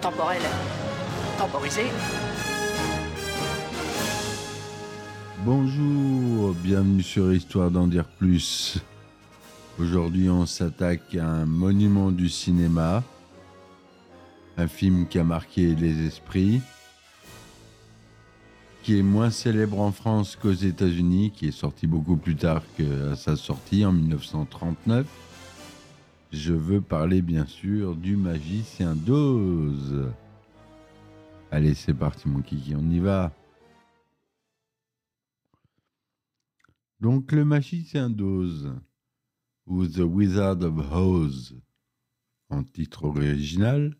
temporel temporisé. Bonjour, bienvenue sur Histoire d'en dire plus. Aujourd'hui, on s'attaque à un monument du cinéma, un film qui a marqué les esprits, qui est moins célèbre en France qu'aux États-Unis, qui est sorti beaucoup plus tard que à sa sortie en 1939. Je veux parler bien sûr du magicien d'Oz. Allez, c'est parti mon kiki, on y va. Donc le magicien d'Oz, ou The Wizard of Oz, en titre original,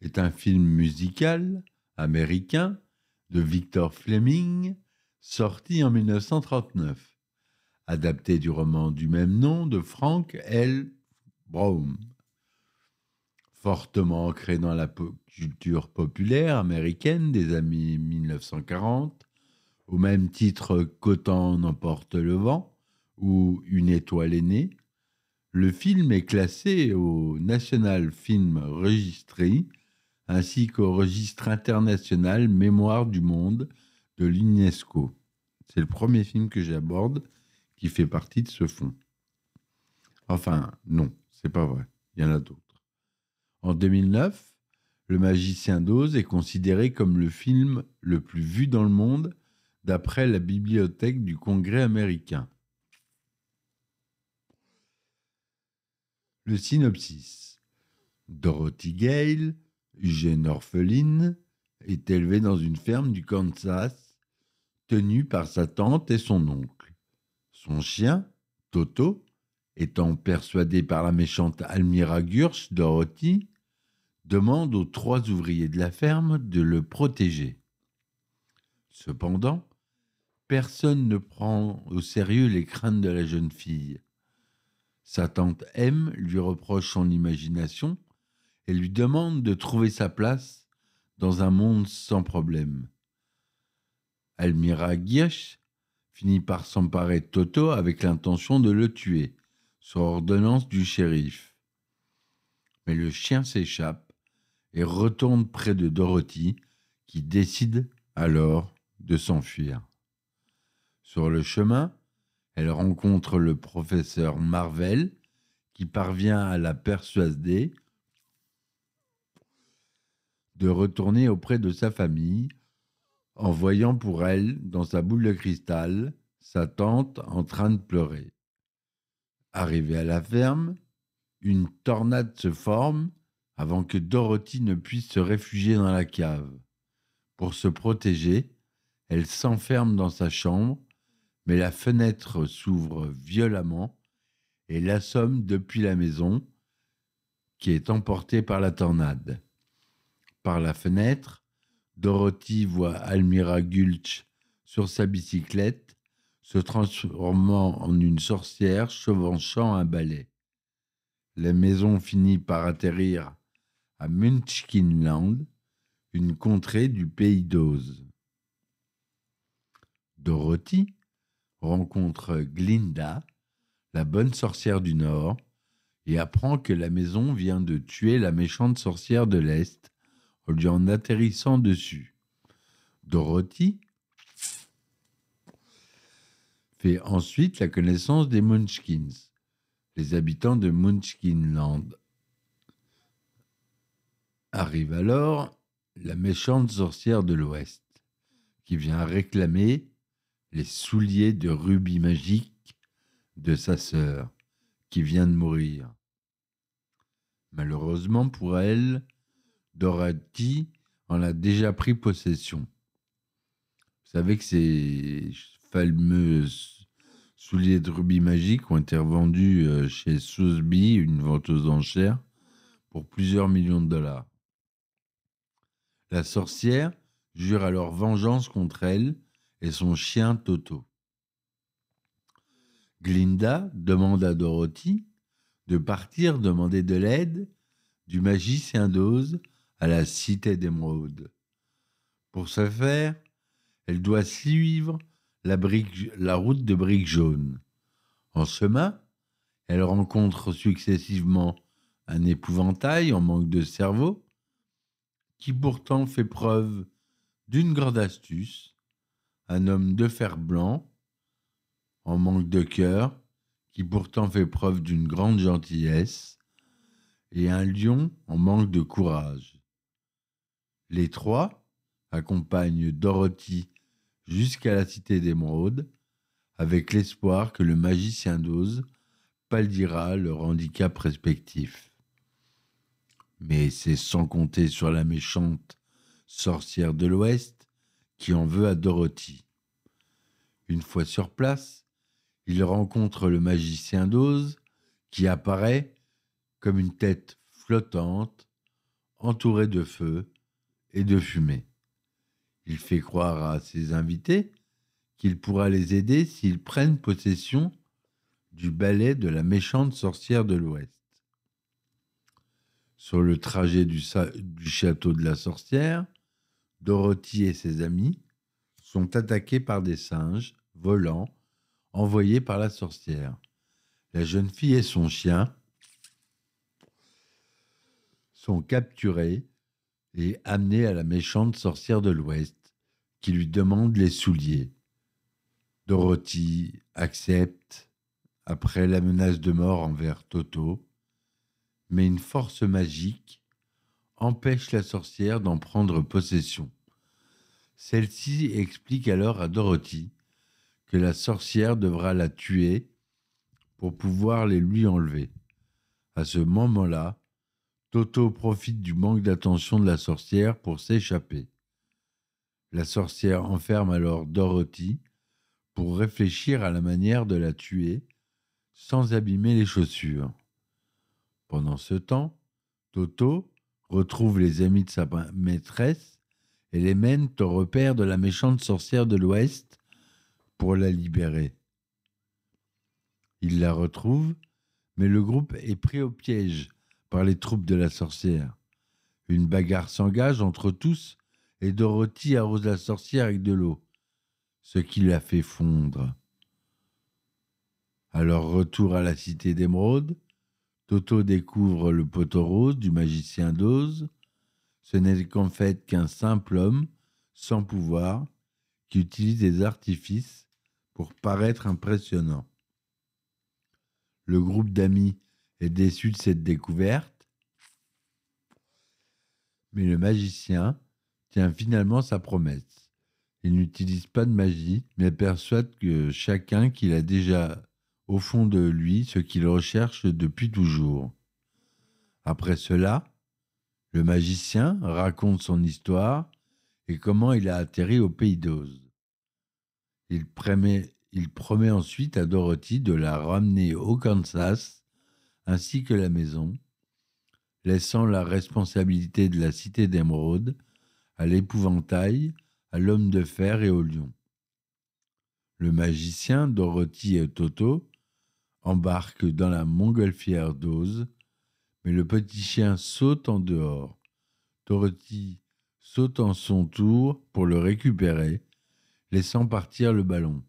est un film musical américain de Victor Fleming, sorti en 1939, adapté du roman du même nom de Frank L. Baum. Fortement ancré dans la culture populaire américaine des années 1940, au même titre qu'Autant n'emporte le vent ou Une étoile est née, le film est classé au National Film Registry ainsi qu'au registre international Mémoire du monde de l'UNESCO. C'est le premier film que j'aborde qui fait partie de ce fonds. Enfin, non, c'est pas vrai. Il y en a d'autres. En 2009, Le Magicien d'Oz est considéré comme le film le plus vu dans le monde d'après la bibliothèque du Congrès américain. Le synopsis. Dorothy Gale, jeune orpheline, est élevée dans une ferme du Kansas, tenue par sa tante et son oncle. Son chien, Toto, étant persuadé par la méchante Almira Gurch, Dorothy, demande aux trois ouvriers de la ferme de le protéger. Cependant, personne ne prend au sérieux les craintes de la jeune fille. Sa tante M lui reproche son imagination et lui demande de trouver sa place dans un monde sans problème. Almira Giersch finit par s'emparer de Toto avec l'intention de le tuer, sur ordonnance du shérif. Mais le chien s'échappe et retourne près de Dorothy, qui décide alors de s'enfuir. Sur le chemin, elle rencontre le professeur Marvel, qui parvient à la persuader de retourner auprès de sa famille, en voyant pour elle, dans sa boule de cristal, sa tante en train de pleurer. Arrivée à la ferme, une tornade se forme avant que Dorothy ne puisse se réfugier dans la cave. Pour se protéger, elle s'enferme dans sa chambre, mais la fenêtre s'ouvre violemment et l'assomme depuis la maison, qui est emportée par la tornade. Par la fenêtre, Dorothy voit Almira Gulch sur sa bicyclette, se transformant en une sorcière chevauchant un balai. La maison finit par atterrir à Munchkinland, une contrée du pays d'Oz. Dorothy rencontre Glinda, la bonne sorcière du Nord, et apprend que la maison vient de tuer la méchante sorcière de l'Est en lui en atterrissant dessus. Dorothy fait ensuite la connaissance des Munchkins, les habitants de Munchkinland. Arrive alors la méchante sorcière de l'Ouest, qui vient réclamer les souliers de rubis magiques de sa sœur, qui vient de mourir. Malheureusement pour elle, Dorothy en a déjà pris possession. Vous savez que c'est fameux souliers de rubis magiques ont été revendus euh, chez Sotheby, une venteuse d'enchères, pour plusieurs millions de dollars. La sorcière jure alors vengeance contre elle et son chien Toto. Glinda demande à Dorothy de partir demander de l'aide du magicien d'Oz à la cité d'émeraude. Pour ce faire, elle doit suivre la, route de briques jaunes. En chemin, elle rencontre successivement un épouvantail en manque de cerveau, qui pourtant fait preuve d'une grande astuce, un homme de fer blanc, en manque de cœur, qui pourtant fait preuve d'une grande gentillesse, et un lion en manque de courage. Les trois accompagnent Dorothy jusqu'à la cité d'émeraude, avec l'espoir que le magicien d'Oz palliera leur handicap respectif. Mais c'est sans compter sur la méchante sorcière de l'Ouest qui en veut à Dorothy. Une fois sur place, il rencontre le magicien d'Oz qui apparaît comme une tête flottante, entourée de feu et de fumée. Il fait croire à ses invités qu'il pourra les aider s'ils prennent possession du balai de la méchante sorcière de l'Ouest. Sur le trajet du, château de la sorcière, Dorothy et ses amis sont attaqués par des singes volants envoyés par la sorcière. La jeune fille et son chien sont capturés et amenés à la méchante sorcière de l'Ouest qui lui demande les souliers. Dorothy accepte après la menace de mort envers Toto, mais une force magique empêche la sorcière d'en prendre possession. Celle-ci explique alors à Dorothy que la sorcière devra la tuer pour pouvoir les lui enlever. À ce moment-là, Toto profite du manque d'attention de la sorcière pour s'échapper. La sorcière enferme alors Dorothy pour réfléchir à la manière de la tuer sans abîmer les chaussures. Pendant ce temps, Toto retrouve les amis de sa maîtresse et les mène au repère de la méchante sorcière de l'Ouest pour la libérer. Il la retrouve, mais le groupe est pris au piège par les troupes de la sorcière. Une bagarre s'engage entre tous et Dorothy arrose la sorcière avec de l'eau, ce qui la fait fondre. Alors retour à la cité d'émeraude, Toto découvre le poteau rose du magicien d'Oz. Ce n'est qu'en fait qu'un simple homme sans pouvoir qui utilise des artifices pour paraître impressionnant. Le groupe d'amis est déçu de cette découverte, mais le magicien tient finalement sa promesse. Il n'utilise pas de magie, mais persuade que chacun qu'il a déjà au fond de lui ce qu'il recherche depuis toujours. Après cela, le magicien raconte son histoire et comment il a atterri au pays d'Oz. Il promet, il promet ensuite à Dorothy de la ramener au Kansas ainsi que la maison, laissant la responsabilité de la cité d'émeraude à l'épouvantail, à l'homme de fer et au lion. Le magicien, Dorothy et Toto embarquent dans la montgolfière d'Oz, mais le petit chien saute en dehors. Dorothy saute en son tour pour le récupérer, laissant partir le ballon.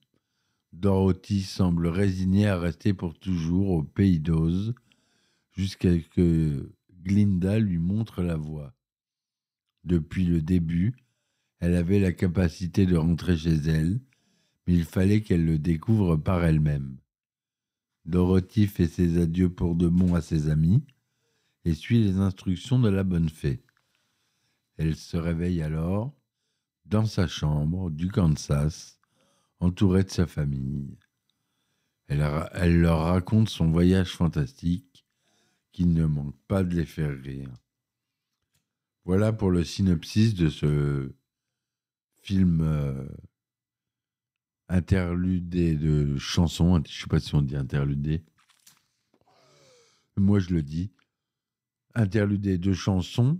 Dorothy semble résignée à rester pour toujours au pays d'Oz, jusqu'à ce que Glinda lui montre la voie. Depuis le début, elle avait la capacité de rentrer chez elle, mais il fallait qu'elle le découvre par elle-même. Dorothy fait ses adieux pour de bon à ses amis et suit les instructions de la bonne fée. Elle se réveille alors dans sa chambre du Kansas, entourée de sa famille. Elle, leur raconte son voyage fantastique qui ne manque pas de les faire rire. Voilà pour le synopsis de ce film euh, interludé de chansons. Je sais pas si on dit interludé. Moi, je le dis. Interludé de chansons.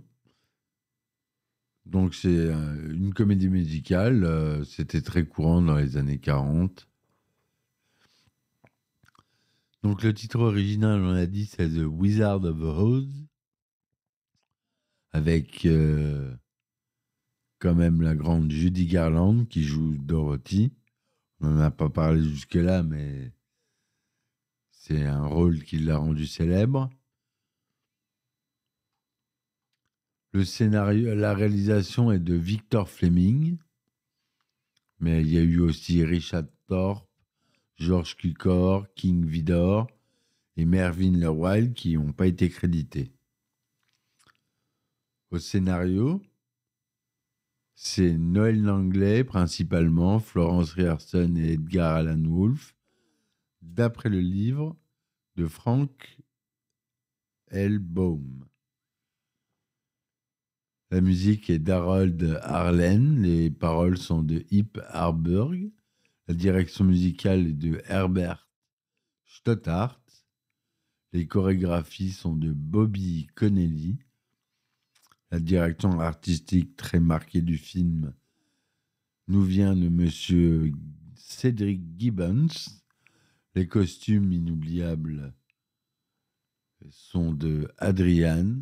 Donc, c'est euh, une comédie musicale. euh, C'était très courant dans les années 40. Donc, le titre original, on a dit, c'est The Wizard of Oz. Avec euh, quand même la grande Judy Garland qui joue Dorothy. On n'en a pas parlé jusque-là, mais c'est un rôle qui l'a rendu célèbre. Le scénario, la réalisation est de Victor Fleming, mais il y a eu aussi Richard Thorpe, George Cukor, King Vidor et Mervyn LeWild qui n'ont pas été crédités. Au scénario, c'est Noël Langlais principalement, Florence Rierson et Edgar Allan Wolff, d'après le livre de Frank L. Baum. La musique est d'Harold Arlen, les paroles sont de Hip Harburg, la direction musicale est de Herbert Stothart, les chorégraphies sont de Bobby Connelly, la direction artistique très marquée du film nous vient de Monsieur Cédric Gibbons. Les costumes inoubliables sont de Adrian,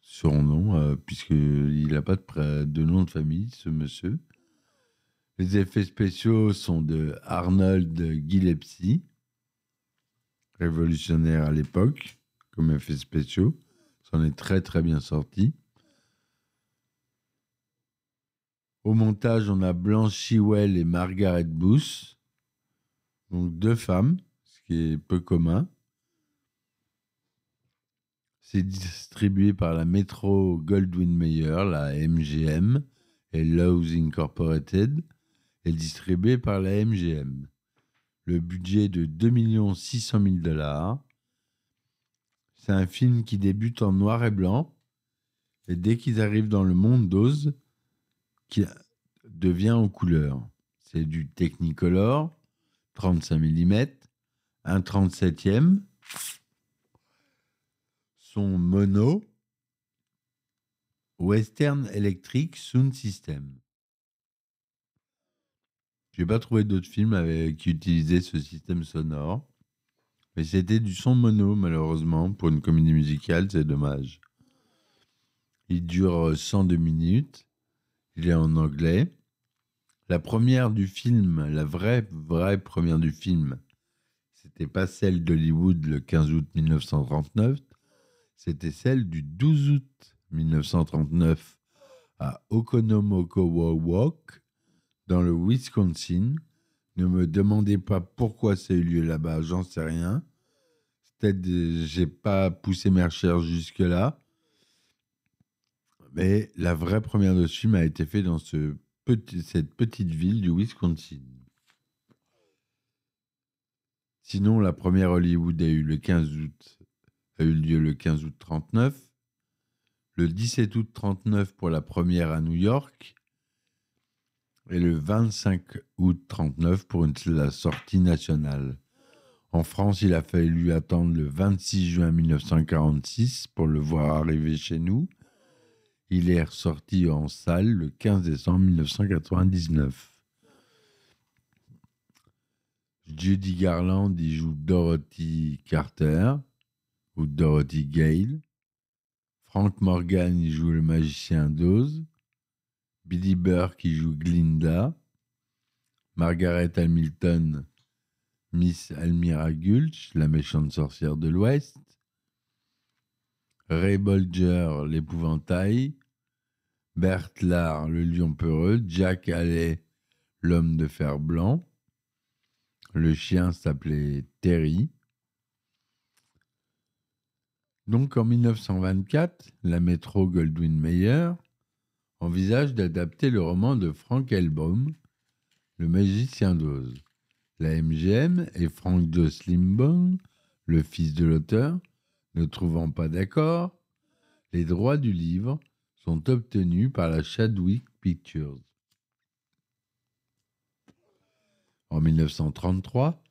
son nom, euh, puisqu'il n'a pas de, de nom de famille, ce monsieur. Les effets spéciaux sont de Arnold Gillespie, révolutionnaire à l'époque, comme effets spéciaux. C'en est très très bien sorti. Au montage, on a Blanche Chiwell et Margaret Booth, donc deux femmes, ce qui est peu commun. C'est distribué par la Metro Goldwyn Mayer, la MGM, et Lowe's Incorporated, et distribué par la MGM. Le budget de 2 600 000 dollars. C'est un film qui débute en noir et blanc, et dès qu'ils arrivent dans le monde d'Oz, qui devient en couleur. C'est du Technicolor, 35 mm, un 37e, son mono, Western Electric Sound System. J'ai pas trouvé d'autres films qui utilisaient ce système sonore. Mais c'était du son mono, malheureusement. Pour une comédie musicale, c'est dommage. Il dure 102 minutes. Il est en anglais. La première du film, la vraie, vraie première du film, c'était pas celle d'Hollywood le 15 août 1939. C'était celle du 12 août 1939 à Okonomokowok, dans le Wisconsin. Ne me demandez pas pourquoi ça a eu lieu là-bas, j'en sais rien. Peut-être que j'ai pas poussé mes recherches jusque-là. Mais la vraie première de ce film a été faite dans ce petit- cette petite ville du Wisconsin. Sinon, la première Hollywood a eu le 15 août, a eu lieu le 15 août 39. Le 17 août 39 pour la première à New York. Et le 25 août 39 pour la sortie nationale. En France, il a fallu attendre le 26 juin 1946 pour le voir arriver chez nous. Il est ressorti en salle le 15 décembre 1999. Judy Garland y joue Dorothy Carter ou Dorothy Gale. Frank Morgan y joue le magicien d'Oz. Billy Burke y joue Glinda. Margaret Hamilton, Miss Almira Gulch, la méchante sorcière de l'Ouest. Ray Bolger, l'épouvantail. Bert le lion peureux. Jack Haley, l'homme de fer blanc. Le chien s'appelait Terry. Donc en 1924, la métro Goldwyn Mayer envisage d'adapter le roman de Frank Elbaum, Le magicien d'Oz. La MGM et Frank Slimbaum, le fils de l'auteur, ne trouvant pas d'accord, les droits du livre sont obtenus par la Chadwick Pictures. En 1933,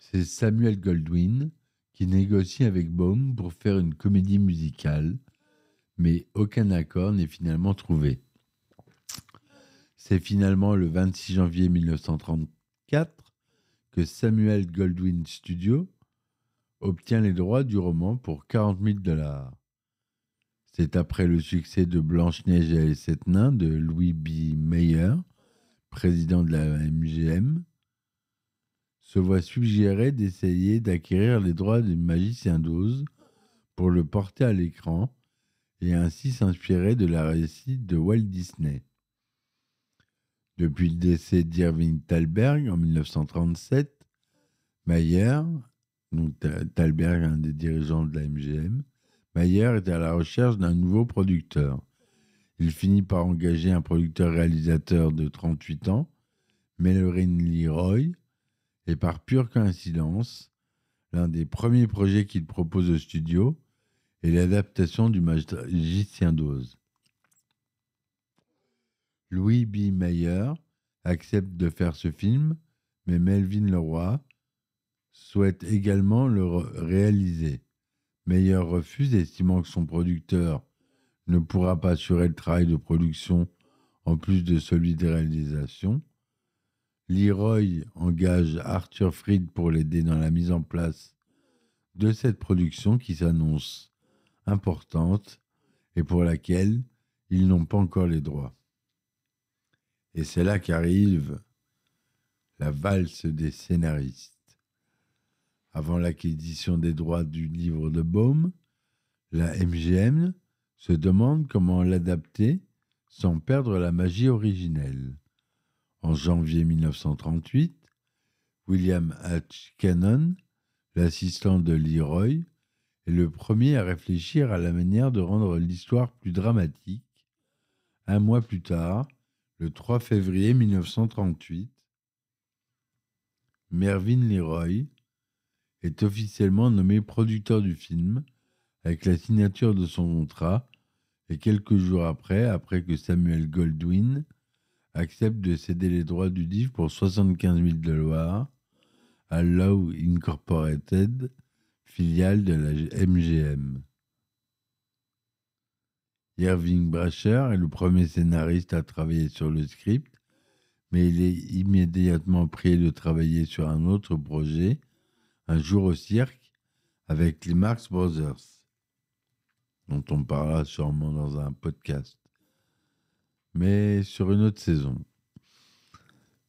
c'est Samuel Goldwyn qui négocie avec Baum pour faire une comédie musicale, mais aucun accord n'est finalement trouvé. C'est finalement le 26 janvier 1934 Samuel Goldwyn Studio obtient les droits du roman pour 40 000 dollars. C'est après le succès de Blanche-Neige et les Sept de Louis B. Mayer, président de la MGM, se voit suggérer d'essayer d'acquérir les droits du magicien d'Oz pour le porter à l'écran et ainsi s'inspirer de la récite de Walt Disney. Depuis le décès d'Irving Thalberg en 1937, Mayer, donc Thalberg, un des dirigeants de la MGM, Mayer est à la recherche d'un nouveau producteur. Il finit par engager un producteur-réalisateur de 38 ans, Melvin Leroy, et par pure coïncidence, l'un des premiers projets qu'il propose au studio est l'adaptation du Magicien d'Oz. Louis B. Mayer accepte de faire ce film, mais Melvin Leroy souhaite également le réaliser. Meyer refuse, estimant que son producteur ne pourra pas assurer le travail de production en plus de celui de réalisation. Leroy engage Arthur Fried pour l'aider dans la mise en place de cette production qui s'annonce importante et pour laquelle ils n'ont pas encore les droits. Et c'est là qu'arrive la valse des scénaristes. Avant l'acquisition des droits du livre de Baume, la MGM se demande comment l'adapter sans perdre la magie originelle. En janvier 1938, William H. Cannon, l'assistant de Leroy, est le premier à réfléchir à la manière de rendre l'histoire plus dramatique. Un mois plus tard, le 3 février 1938, Mervyn Leroy est officiellement nommé producteur du film avec la signature de son contrat et quelques jours après, après que Samuel Goldwyn accepte de céder les droits du livre pour 75 000 dollars à Lowe Incorporated, filiale de la MGM. Irving Bracher est le premier scénariste à travailler sur le script, mais il est immédiatement prié de travailler sur un autre projet, Un jour au cirque, avec les Marx Brothers, dont on parlera sûrement dans un podcast, mais sur une autre saison.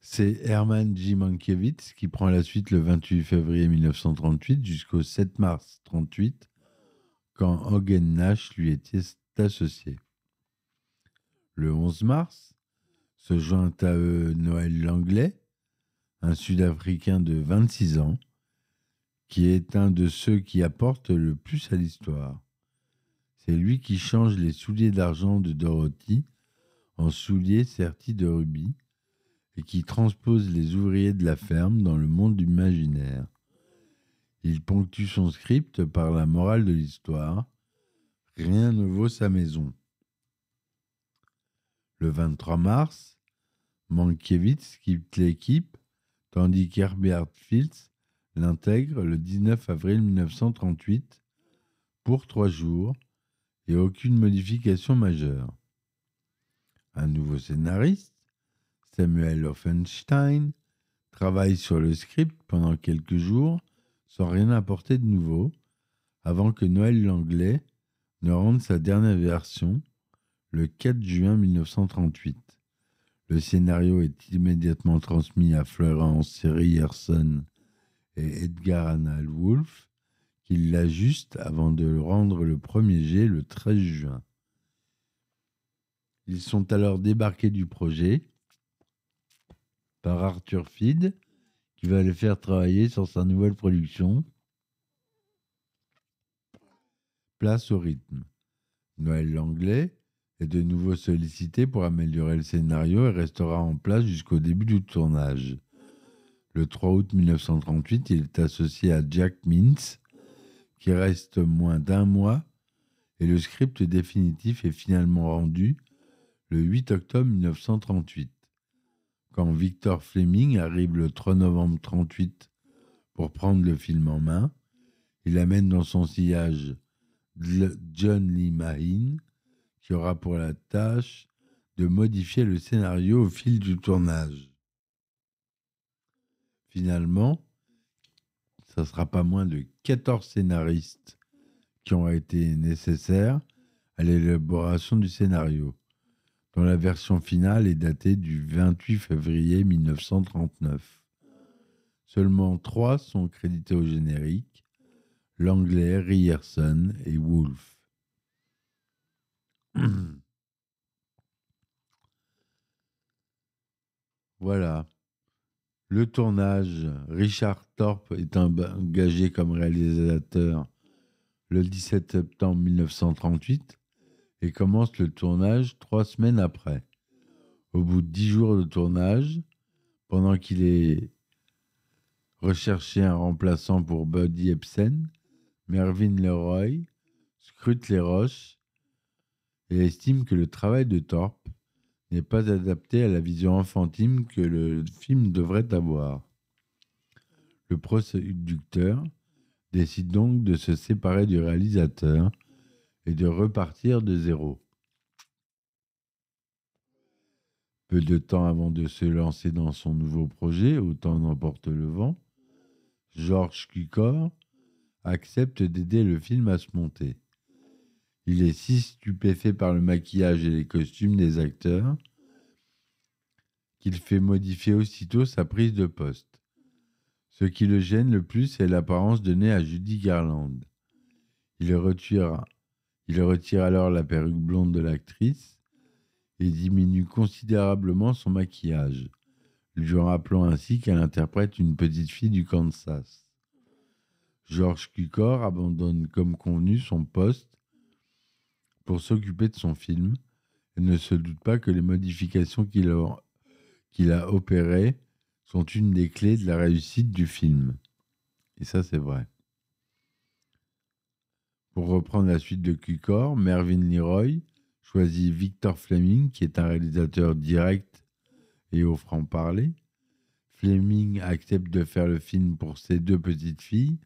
C'est Herman. Mankiewicz qui prend la suite le 28 février 1938 jusqu'au 7 mars 1938, quand Hogan Nash lui était associé. Le 11 mars, se joint à eux Noël Langlais, un Sud-Africain de 26 ans, qui est un de ceux qui apportent le plus à l'histoire. C'est lui qui change les souliers d'argent de Dorothy en souliers sertis de rubis et qui transpose les ouvriers de la ferme dans le monde imaginaire. Il ponctue son script par la morale de l'histoire Rien ne vaut sa maison. Le 23 mars, Mankiewicz quitte l'équipe, tandis qu'Herbert Fields l'intègre le 19 avril 1938 pour trois jours et aucune modification majeure. Un nouveau scénariste, Samuel Offenstein, travaille sur le script pendant quelques jours sans rien apporter de nouveau avant que Noël Langlais ne rende sa dernière version le 4 juin 1938. Le scénario est immédiatement transmis à Florence Ryerson et Edgar Anna Wolff, qui l'ajustent avant de le rendre le premier jet le 13 juin. Ils sont alors débarqués du projet par Arthur Fied, qui va les faire travailler sur sa nouvelle production, place au rythme. Noël Langlais est de nouveau sollicité pour améliorer le scénario et restera en place jusqu'au début du tournage. Le 3 août 1938, il est associé à Jack Mintz, qui reste moins d'un mois, et le script définitif est finalement rendu le 8 octobre 1938, quand Victor Fleming arrive le 3 novembre 38 pour prendre le film en main, il amène dans son sillage John Lee Mahine, qui aura pour la tâche de modifier le scénario au fil du tournage. Finalement, ça ne sera pas moins de 14 scénaristes qui ont été nécessaires à l'élaboration du scénario, dont la version finale est datée du 28 février 1939. Seulement trois sont crédités au générique, l'anglais Ryerson et Wolfe. voilà. Le tournage, Richard Thorpe est engagé comme réalisateur le 17 septembre 1938 et commence le tournage trois semaines après. Au bout de dix jours de tournage, pendant qu'il est recherché un remplaçant pour Buddy Epson, Mervyn Leroy scrute les roches et estime que le travail de Thorpe n'est pas adapté à la vision enfantine que le film devrait avoir. Le producteur décide donc de se séparer du réalisateur et de repartir de zéro. Peu de temps avant de se lancer dans son nouveau projet, Autant n'emporte le vent, Georges Cukor accepte d'aider le film à se monter. Il est si stupéfait par le maquillage et les costumes des acteurs qu'il fait modifier aussitôt sa prise de poste. Ce qui le gêne le plus, c'est l'apparence donnée à Judy Garland. Il retire, il retire alors la perruque blonde de l'actrice et diminue considérablement son maquillage, lui rappelant ainsi qu'elle interprète une petite fille du Kansas. George Cukor abandonne comme convenu son poste pour s'occuper de son film et ne se doute pas que les modifications qu'il a, opérées sont une des clés de la réussite du film. Et ça, c'est vrai. Pour reprendre la suite de Cukor, Mervyn Leroy choisit Victor Fleming, qui est un réalisateur direct et au franc-parler. Fleming accepte de faire le film pour ses deux petites filles,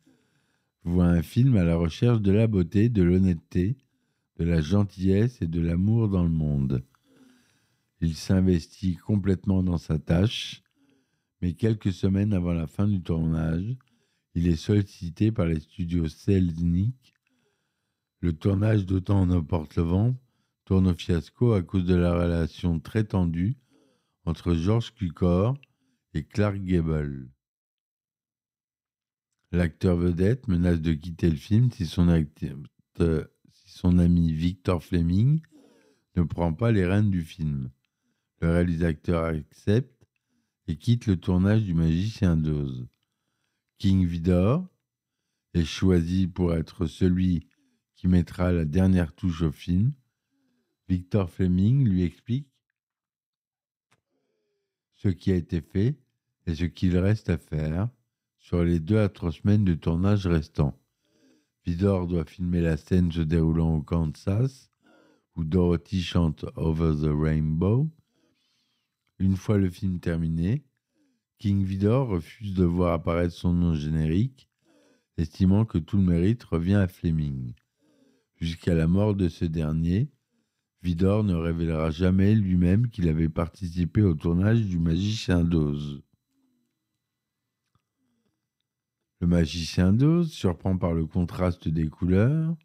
voit un film à la recherche de la beauté, de l'honnêteté, de la gentillesse et de l'amour dans le monde. Il s'investit complètement dans sa tâche, mais quelques semaines avant la fin du tournage, il est sollicité par les studios Selznick. Le tournage d'Autant en emporte le vent tourne au fiasco à cause de la relation très tendue entre George Cukor et Clark Gable. L'acteur vedette menace de quitter le film si son, acteur, son ami Victor Fleming ne prend pas les rênes du film. Le réalisateur accepte et quitte le tournage du Magicien d'Oz. King Vidor est choisi pour être celui qui mettra la dernière touche au film. Victor Fleming lui explique ce qui a été fait et ce qu'il reste à faire sur les deux à trois semaines de tournage restants. Vidor doit filmer la scène se déroulant au Kansas, où Dorothy chante Over the Rainbow. Une fois le film terminé, King Vidor refuse de voir apparaître son nom générique, estimant que tout le mérite revient à Fleming. Jusqu'à la mort de ce dernier, Vidor ne révélera jamais lui-même qu'il avait participé au tournage du Magicien d'Oz. Le magicien d'Oz surprend par le contraste des couleurs,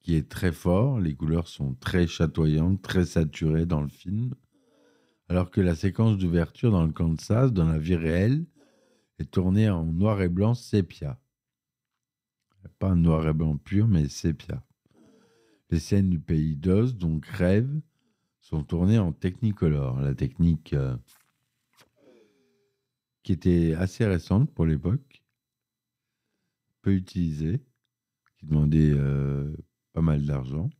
qui est très fort. Les couleurs sont très chatoyantes, très saturées dans le film. Alors que la séquence d'ouverture dans le Kansas, dans la vie réelle, est tournée en noir et blanc sépia. Pas un noir et blanc pur, mais sépia. Les scènes du pays d'Oz, donc Rêve, sont tournées en Technicolor. La technique euh, qui était assez récente pour l'époque peu utilisé, qui demandait euh, pas mal d'argent.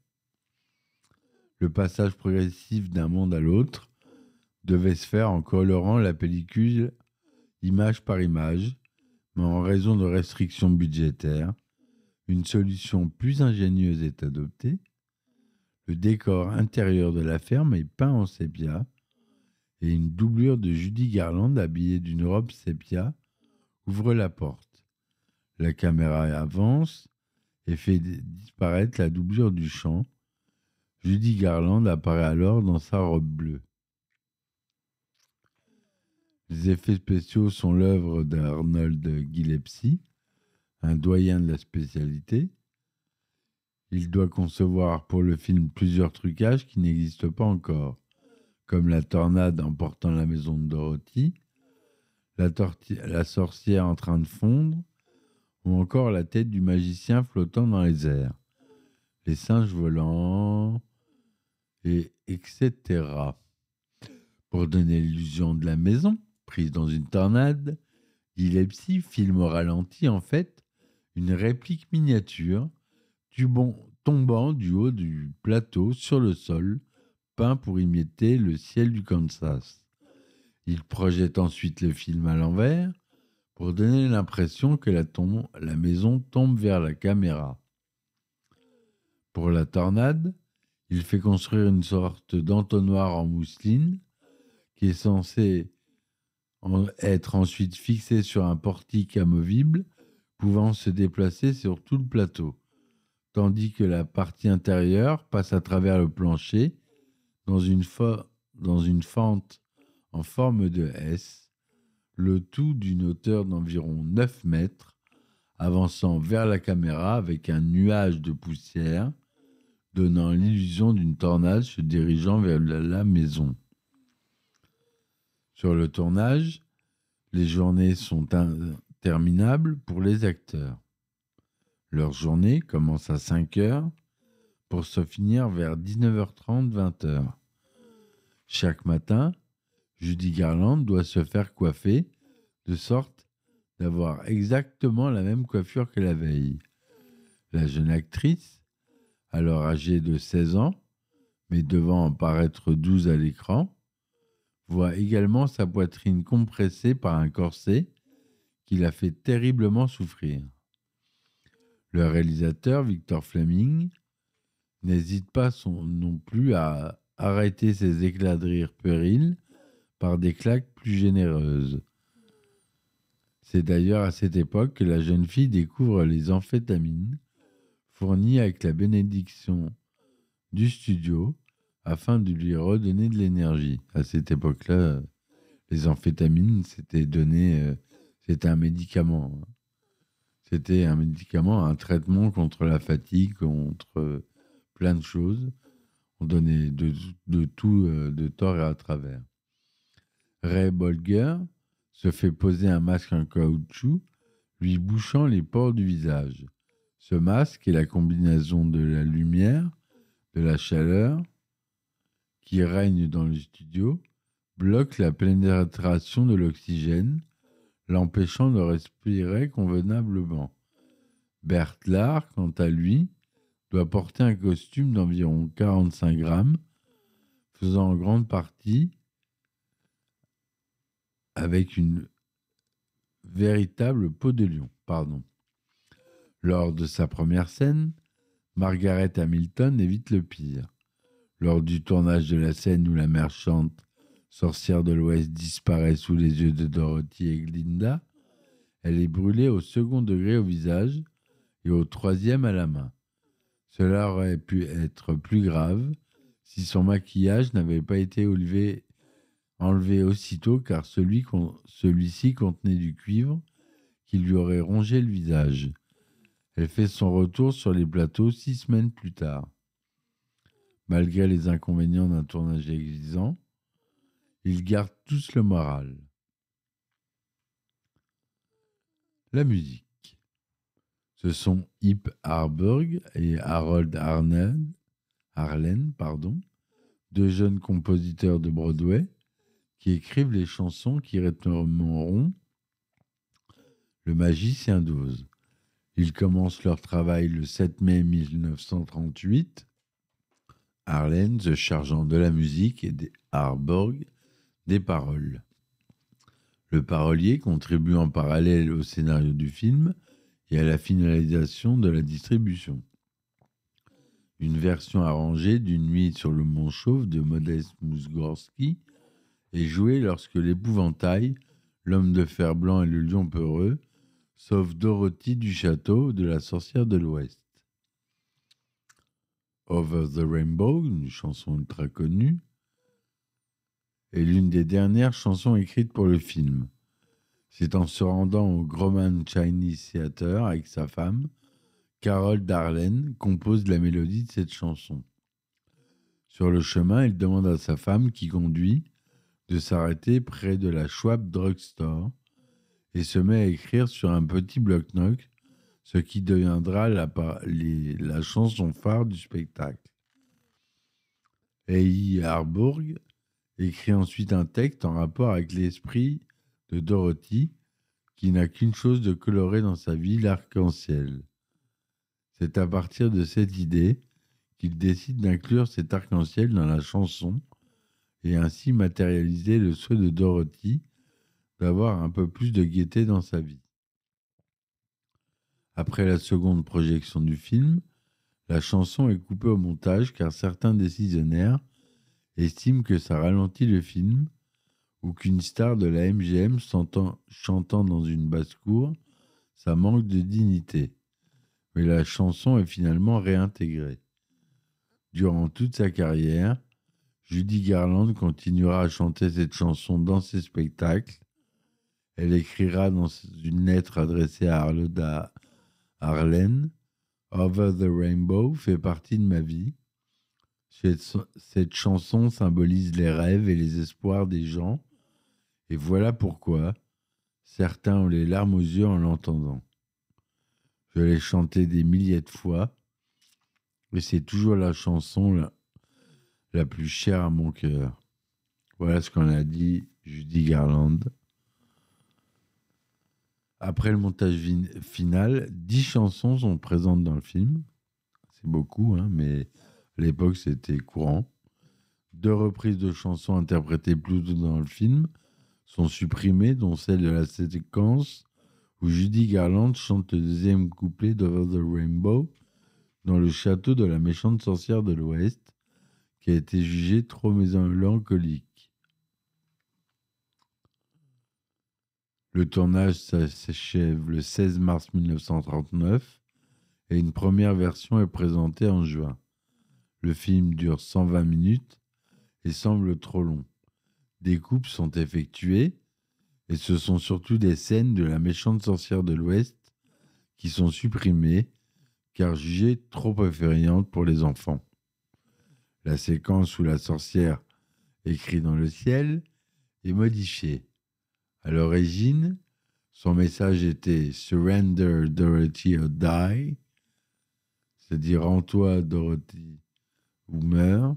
Le passage progressif d'un monde à l'autre devait se faire en colorant la pellicule image par image, mais en raison de restrictions budgétaires, une solution plus ingénieuse est adoptée. Le décor intérieur de la ferme est peint en sépia et une doublure de Judy Garland habillée d'une robe sépia ouvre la porte. La caméra avance et fait disparaître la doublure du champ. Judy Garland apparaît alors dans sa robe bleue. Les effets spéciaux sont l'œuvre d'Arnold Gillespie, un doyen de la spécialité. Il doit concevoir pour le film plusieurs trucages qui n'existent pas encore, comme la tornade emportant la maison de Dorothy, la, la sorcière en train de fondre, ou encore la tête du magicien flottant dans les airs, les singes volants, et etc. Pour donner l'illusion de la maison, prise dans une tornade, Gillespie filme au ralenti en fait une réplique miniature du bon, tombant du haut du plateau sur le sol, peint pour imiter le ciel du Kansas. Il projette ensuite le film à l'envers pour donner l'impression que la, maison tombe vers la caméra. Pour la tornade, il fait construire une sorte d'entonnoir en mousseline qui est censé être ensuite fixé sur un portique amovible pouvant se déplacer sur tout le plateau, tandis que la partie intérieure passe à travers le plancher dans une fente en forme de S, le tout d'une hauteur d'environ 9 mètres, avançant vers la caméra avec un nuage de poussière, donnant l'illusion d'une tornade se dirigeant vers la maison. Sur le tournage, les journées sont interminables pour les acteurs. Leur journée commence à 5 heures pour se finir vers 19h30, 20h. Chaque matin, Judy Garland doit se faire coiffer de sorte d'avoir exactement la même coiffure que la veille. La jeune actrice, alors âgée de 16 ans, mais devant en paraître 12 à l'écran, voit également sa poitrine compressée par un corset qui la fait terriblement souffrir. Le réalisateur Victor Fleming n'hésite pas non plus à arrêter ses éclats de rire puérils par des claques plus généreuses. C'est d'ailleurs à cette époque que la jeune fille découvre les amphétamines fournies avec la bénédiction du studio afin de lui redonner de l'énergie. À cette époque-là, les amphétamines, c'était donné, euh, c'était un médicament. C'était un médicament, un traitement contre la fatigue, contre plein de choses. On donnait de, de tout, euh, de tort et à travers. Ray Bolger se fait poser un masque en caoutchouc, lui bouchant les pores du visage. Ce masque est la combinaison de la lumière, de la chaleur, qui règne dans le studio bloque la pénétration de l'oxygène, l'empêchant de respirer convenablement. Bert quant à lui, doit porter un costume d'environ 45 grammes, faisant en grande partie avec une véritable peau de lion. Pardon. Lors de sa première scène, Margaret Hamilton évite le pire. Lors du tournage de la scène où la marchande sorcière de l'Ouest disparaît sous les yeux de Dorothy et Glinda, elle est brûlée au second degré au visage et au troisième à la main. Cela aurait pu être plus grave si son maquillage n'avait pas été enlevé, enlevé aussitôt car celui-ci contenait du cuivre qui lui aurait rongé le visage. Elle fait son retour sur les plateaux six semaines plus tard. Malgré les inconvénients d'un tournage exigeant, ils gardent tous le moral. La musique. Ce sont Hip Harburg et Harold Arlen, Arlen, pardon, deux jeunes compositeurs de Broadway qui écrivent les chansons qui rythmeront Le Magicien d'Oz. Ils commencent leur travail le 7 mai 1938 Arlen se chargeant de la musique et Harburg des paroles. Le parolier contribue en parallèle au scénario du film et à la finalisation de la distribution. Une version arrangée d'une nuit sur le Mont Chauve de Modeste Mousgorski est joué lorsque l'épouvantail, l'homme de fer blanc et le lion peureux sauvent Dorothy du château de la sorcière de l'Ouest. Over the Rainbow, une chanson ultra connue, est l'une des dernières chansons écrites pour le film. C'est en se rendant au Grauman Chinese Theater avec sa femme, Carole Darlene compose la mélodie de cette chanson. Sur le chemin, il demande à sa femme qui conduit de s'arrêter près de la Schwab Drugstore et se met à écrire sur un petit bloc-notes ce qui deviendra la, chanson phare du spectacle. E.I. Harburg écrit ensuite un texte en rapport avec l'esprit de Dorothy, qui n'a qu'une chose de coloré dans sa vie, l'arc-en-ciel. C'est à partir de cette idée qu'il décide d'inclure cet arc-en-ciel dans la chanson et ainsi matérialiser le souhait de Dorothy d'avoir un peu plus de gaieté dans sa vie. Après la seconde projection du film, la chanson est coupée au montage car certains décisionnaires estiment que ça ralentit le film ou qu'une star de la MGM chantant dans une basse-cour, ça manque de dignité. Mais la chanson est finalement réintégrée. Durant toute sa carrière, Judy Garland continuera à chanter cette chanson dans ses spectacles. Elle écrira dans une lettre adressée à Arloda Arlen Over the Rainbow fait partie de ma vie. Cette, chanson symbolise les rêves et les espoirs des gens. Et voilà pourquoi certains ont les larmes aux yeux en l'entendant. Je l'ai chanté des milliers de fois. Et c'est toujours la chanson plus chère à mon cœur. Voilà ce qu'on a dit Judy Garland. Après le montage final, dix chansons sont présentes dans le film. C'est beaucoup, hein, mais à l'époque c'était courant. Deux reprises de chansons interprétées plus tôt dans le film sont supprimées, dont celle de la séquence où Judy Garland chante le deuxième couplet d'Over the Rainbow dans le château de la méchante sorcière de l'Ouest, qui a été jugé trop mélancolique. Le tournage s'achève le 16 mars 1939 et une première version est présentée en juin. Le film dure 120 minutes et semble trop long. Des coupes sont effectuées et ce sont surtout des scènes de la méchante sorcière de l'Ouest qui sont supprimées car jugées trop effrayantes pour les enfants. La séquence où la sorcière écrit dans le ciel est modifiée. À l'origine, son message était Surrender Dorothy or Die, c'est-à-dire Rends-toi Dorothy ou meurs,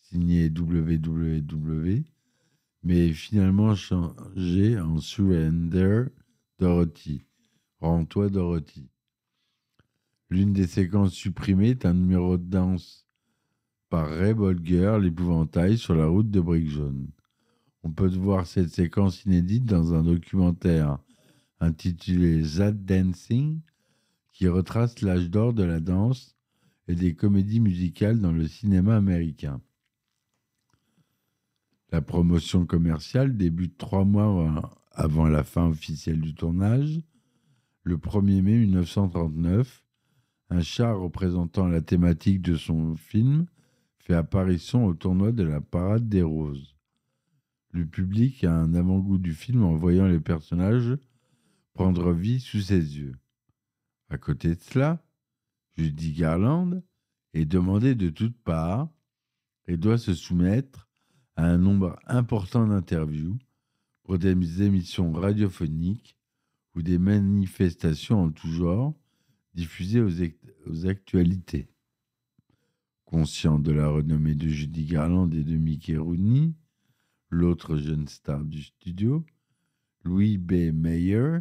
signé WWW, mais finalement changé en Surrender Dorothy, Rends-toi Dorothy. L'une des séquences supprimées est un numéro de danse par Ray Bolger, l'épouvantail, sur la route de Brick Jaune. On peut voir cette séquence inédite dans un documentaire intitulé That Dancing, qui retrace l'âge d'or de la danse et des comédies musicales dans le cinéma américain. La promotion commerciale débute trois mois avant la fin officielle du tournage. Le 1er mai 1939, un char représentant la thématique de son film fait apparition au tournoi de la Parade des Roses. Le public a un avant-goût du film en voyant les personnages prendre vie sous ses yeux. À côté de cela, Judy Garland est demandée de toutes parts et doit se soumettre à un nombre important d'interviews pour des émissions radiophoniques ou des manifestations en tout genre diffusées aux actualités. Conscient de la renommée de Judy Garland et de Mickey Rooney, l'autre jeune star du studio, Louis B. Mayer,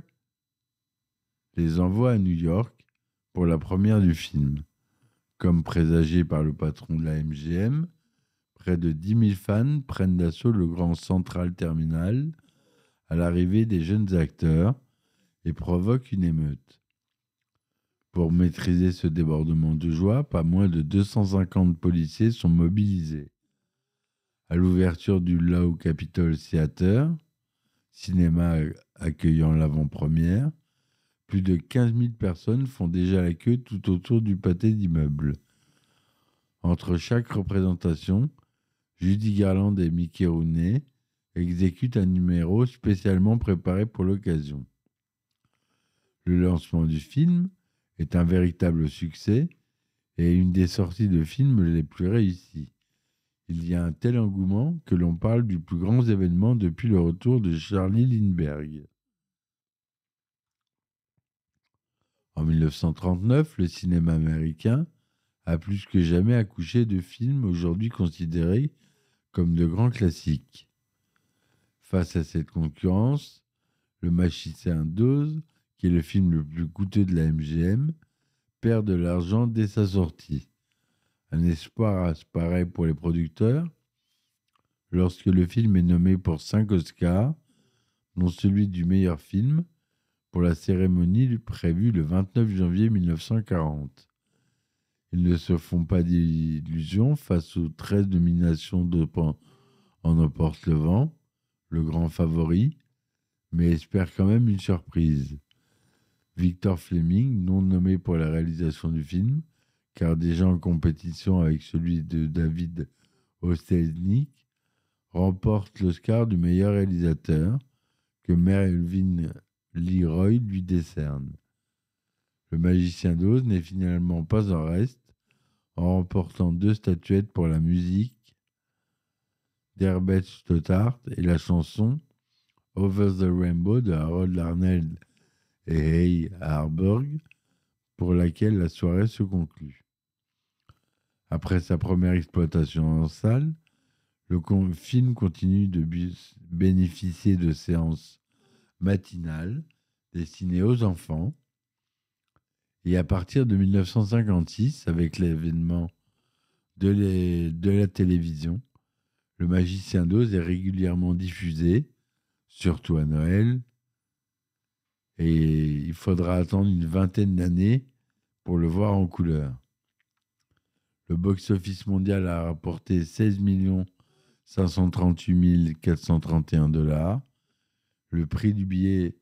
les envoie à New York pour la première du film. Comme présagé par le patron de la MGM, près de 10 000 fans prennent d'assaut le grand central terminal à l'arrivée des jeunes acteurs et provoquent une émeute. Pour maîtriser ce débordement de joie, pas moins de 250 policiers sont mobilisés. à l'ouverture du Low Capitol Theater, cinéma accueillant l'avant-première. Plus de 15 000 personnes font déjà la queue tout autour du pâté d'immeubles. Entre chaque représentation, Judy Garland et Mickey Rooney exécutent un numéro spécialement préparé pour l'occasion. Le lancement du film est un véritable succès et une des sorties de films les plus réussies. Il y a un tel engouement que l'on parle du plus grand événement depuis le retour de Charlie Lindbergh. En 1939, le cinéma américain a plus que jamais accouché de films aujourd'hui considérés comme de grands classiques. Face à cette concurrence, Le Magicien d'Oz, qui est le film le plus coûteux de la MGM, perd de l'argent dès sa sortie. Un espoir apparaît pour les producteurs lorsque le film est nommé pour cinq Oscars, dont celui du meilleur film, pour la cérémonie prévue le 29 janvier 1940. Ils ne se font pas d'illusions face aux 13 nominations de En emporte le vent, le grand favori, mais espèrent quand même une surprise. Victor Fleming, non nommé pour la réalisation du film, car déjà en compétition avec celui de David Ostelnik, remporte l'Oscar du meilleur réalisateur que Melvin Leroy lui décerne. Le magicien d'Oz n'est finalement pas en reste en remportant deux statuettes pour la musique d'Herbert Stothart et la chanson Over the Rainbow de Harold Arnold et Hay Harburg, pour laquelle la soirée se conclut. Après sa première exploitation en salle, le film continue de bénéficier de séances matinales destinées aux enfants et à partir de 1956, avec l'événement de, de, la télévision, le magicien d'Oz est régulièrement diffusé, surtout à Noël, et il faudra attendre une vingtaine d'années pour le voir en couleur. Le box-office mondial a rapporté 16 538 431 dollars. Le prix du billet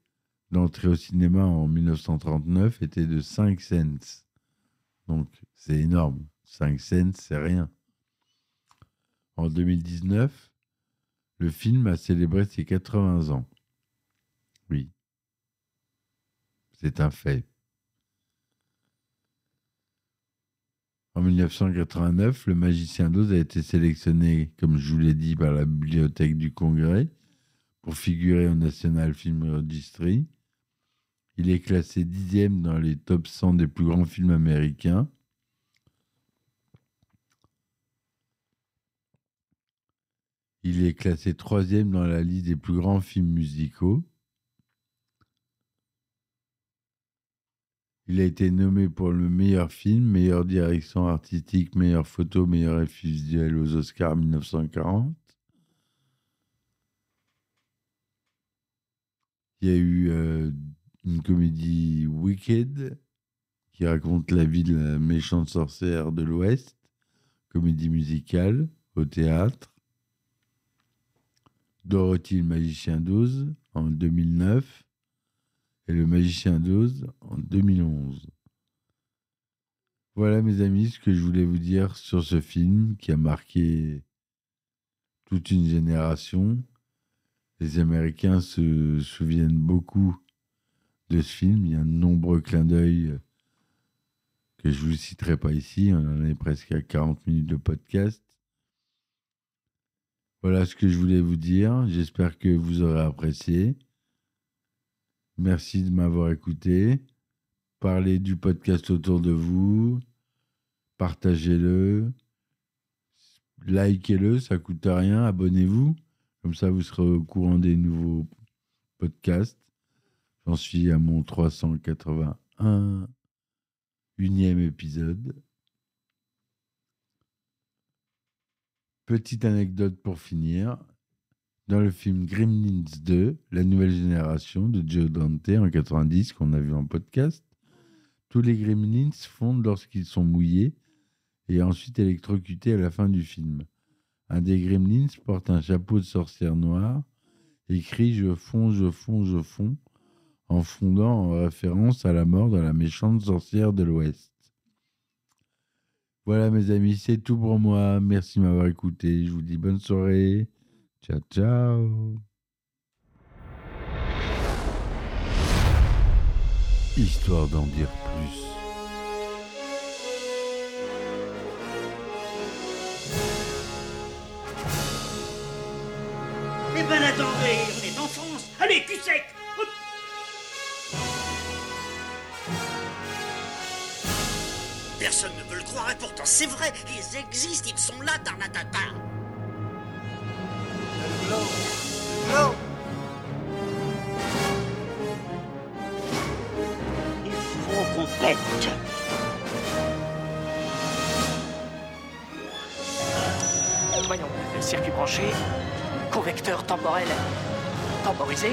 d'entrée au cinéma en 1939 était de 5 cents. Donc c'est énorme. 5 cents, c'est rien. En 2019, le film a célébré ses 80 ans. C'est un fait. En 1989, Le Magicien d'Oz a été sélectionné, comme je vous l'ai dit, par la Bibliothèque du Congrès pour figurer au National Film Registry. Il est classé dixième dans les top 100 des plus grands films américains. Il est classé troisième dans la liste des plus grands films musicaux. Il a été nommé pour le meilleur film, meilleure direction artistique, meilleure photo, meilleur effet visuel aux Oscars 1940. Il y a eu euh, une comédie Wicked qui raconte la vie de la méchante sorcière de l'Ouest, comédie musicale au théâtre. Dorothy le magicien d'Oz en 2009 et le magicien d'Oz en 2011. Voilà mes amis ce que je voulais vous dire sur ce film qui a marqué toute une génération. Les Américains se souviennent beaucoup de ce film. Il y a de nombreux clins d'œil que je ne vous citerai pas ici. On en est presque à 40 minutes de podcast. Voilà ce que je voulais vous dire. J'espère que vous aurez apprécié. Merci de m'avoir écouté. Parlez du podcast autour de vous. Partagez-le. Likez-le, ça ne coûte rien. Abonnez-vous. Comme ça, vous serez au courant des nouveaux podcasts. J'en suis à mon 381 unième épisode. Petite anecdote pour finir. Dans le film Gremlins 2, la nouvelle génération de Joe Dante en 90 qu'on a vu en podcast, tous les Gremlins fondent lorsqu'ils sont mouillés et ensuite électrocutés à la fin du film. Un des gremlins porte un chapeau de sorcière noire et crie Je fonds, je fonds, je fonds, en fondant en référence à la mort de la méchante sorcière de l'Ouest. Voilà mes amis, c'est tout pour moi. Merci de m'avoir écouté. Je vous dis bonne soirée. Ciao, ciao. Histoire d'en dire plus. Eh ben attendez, on est en France Allez, cul sec Personne ne veut le croire et pourtant c'est vrai, ils existent, ils sont là, Tarnatata Il faut qu'on pète Voyons, circuit branché, correcteur temporel temporisé,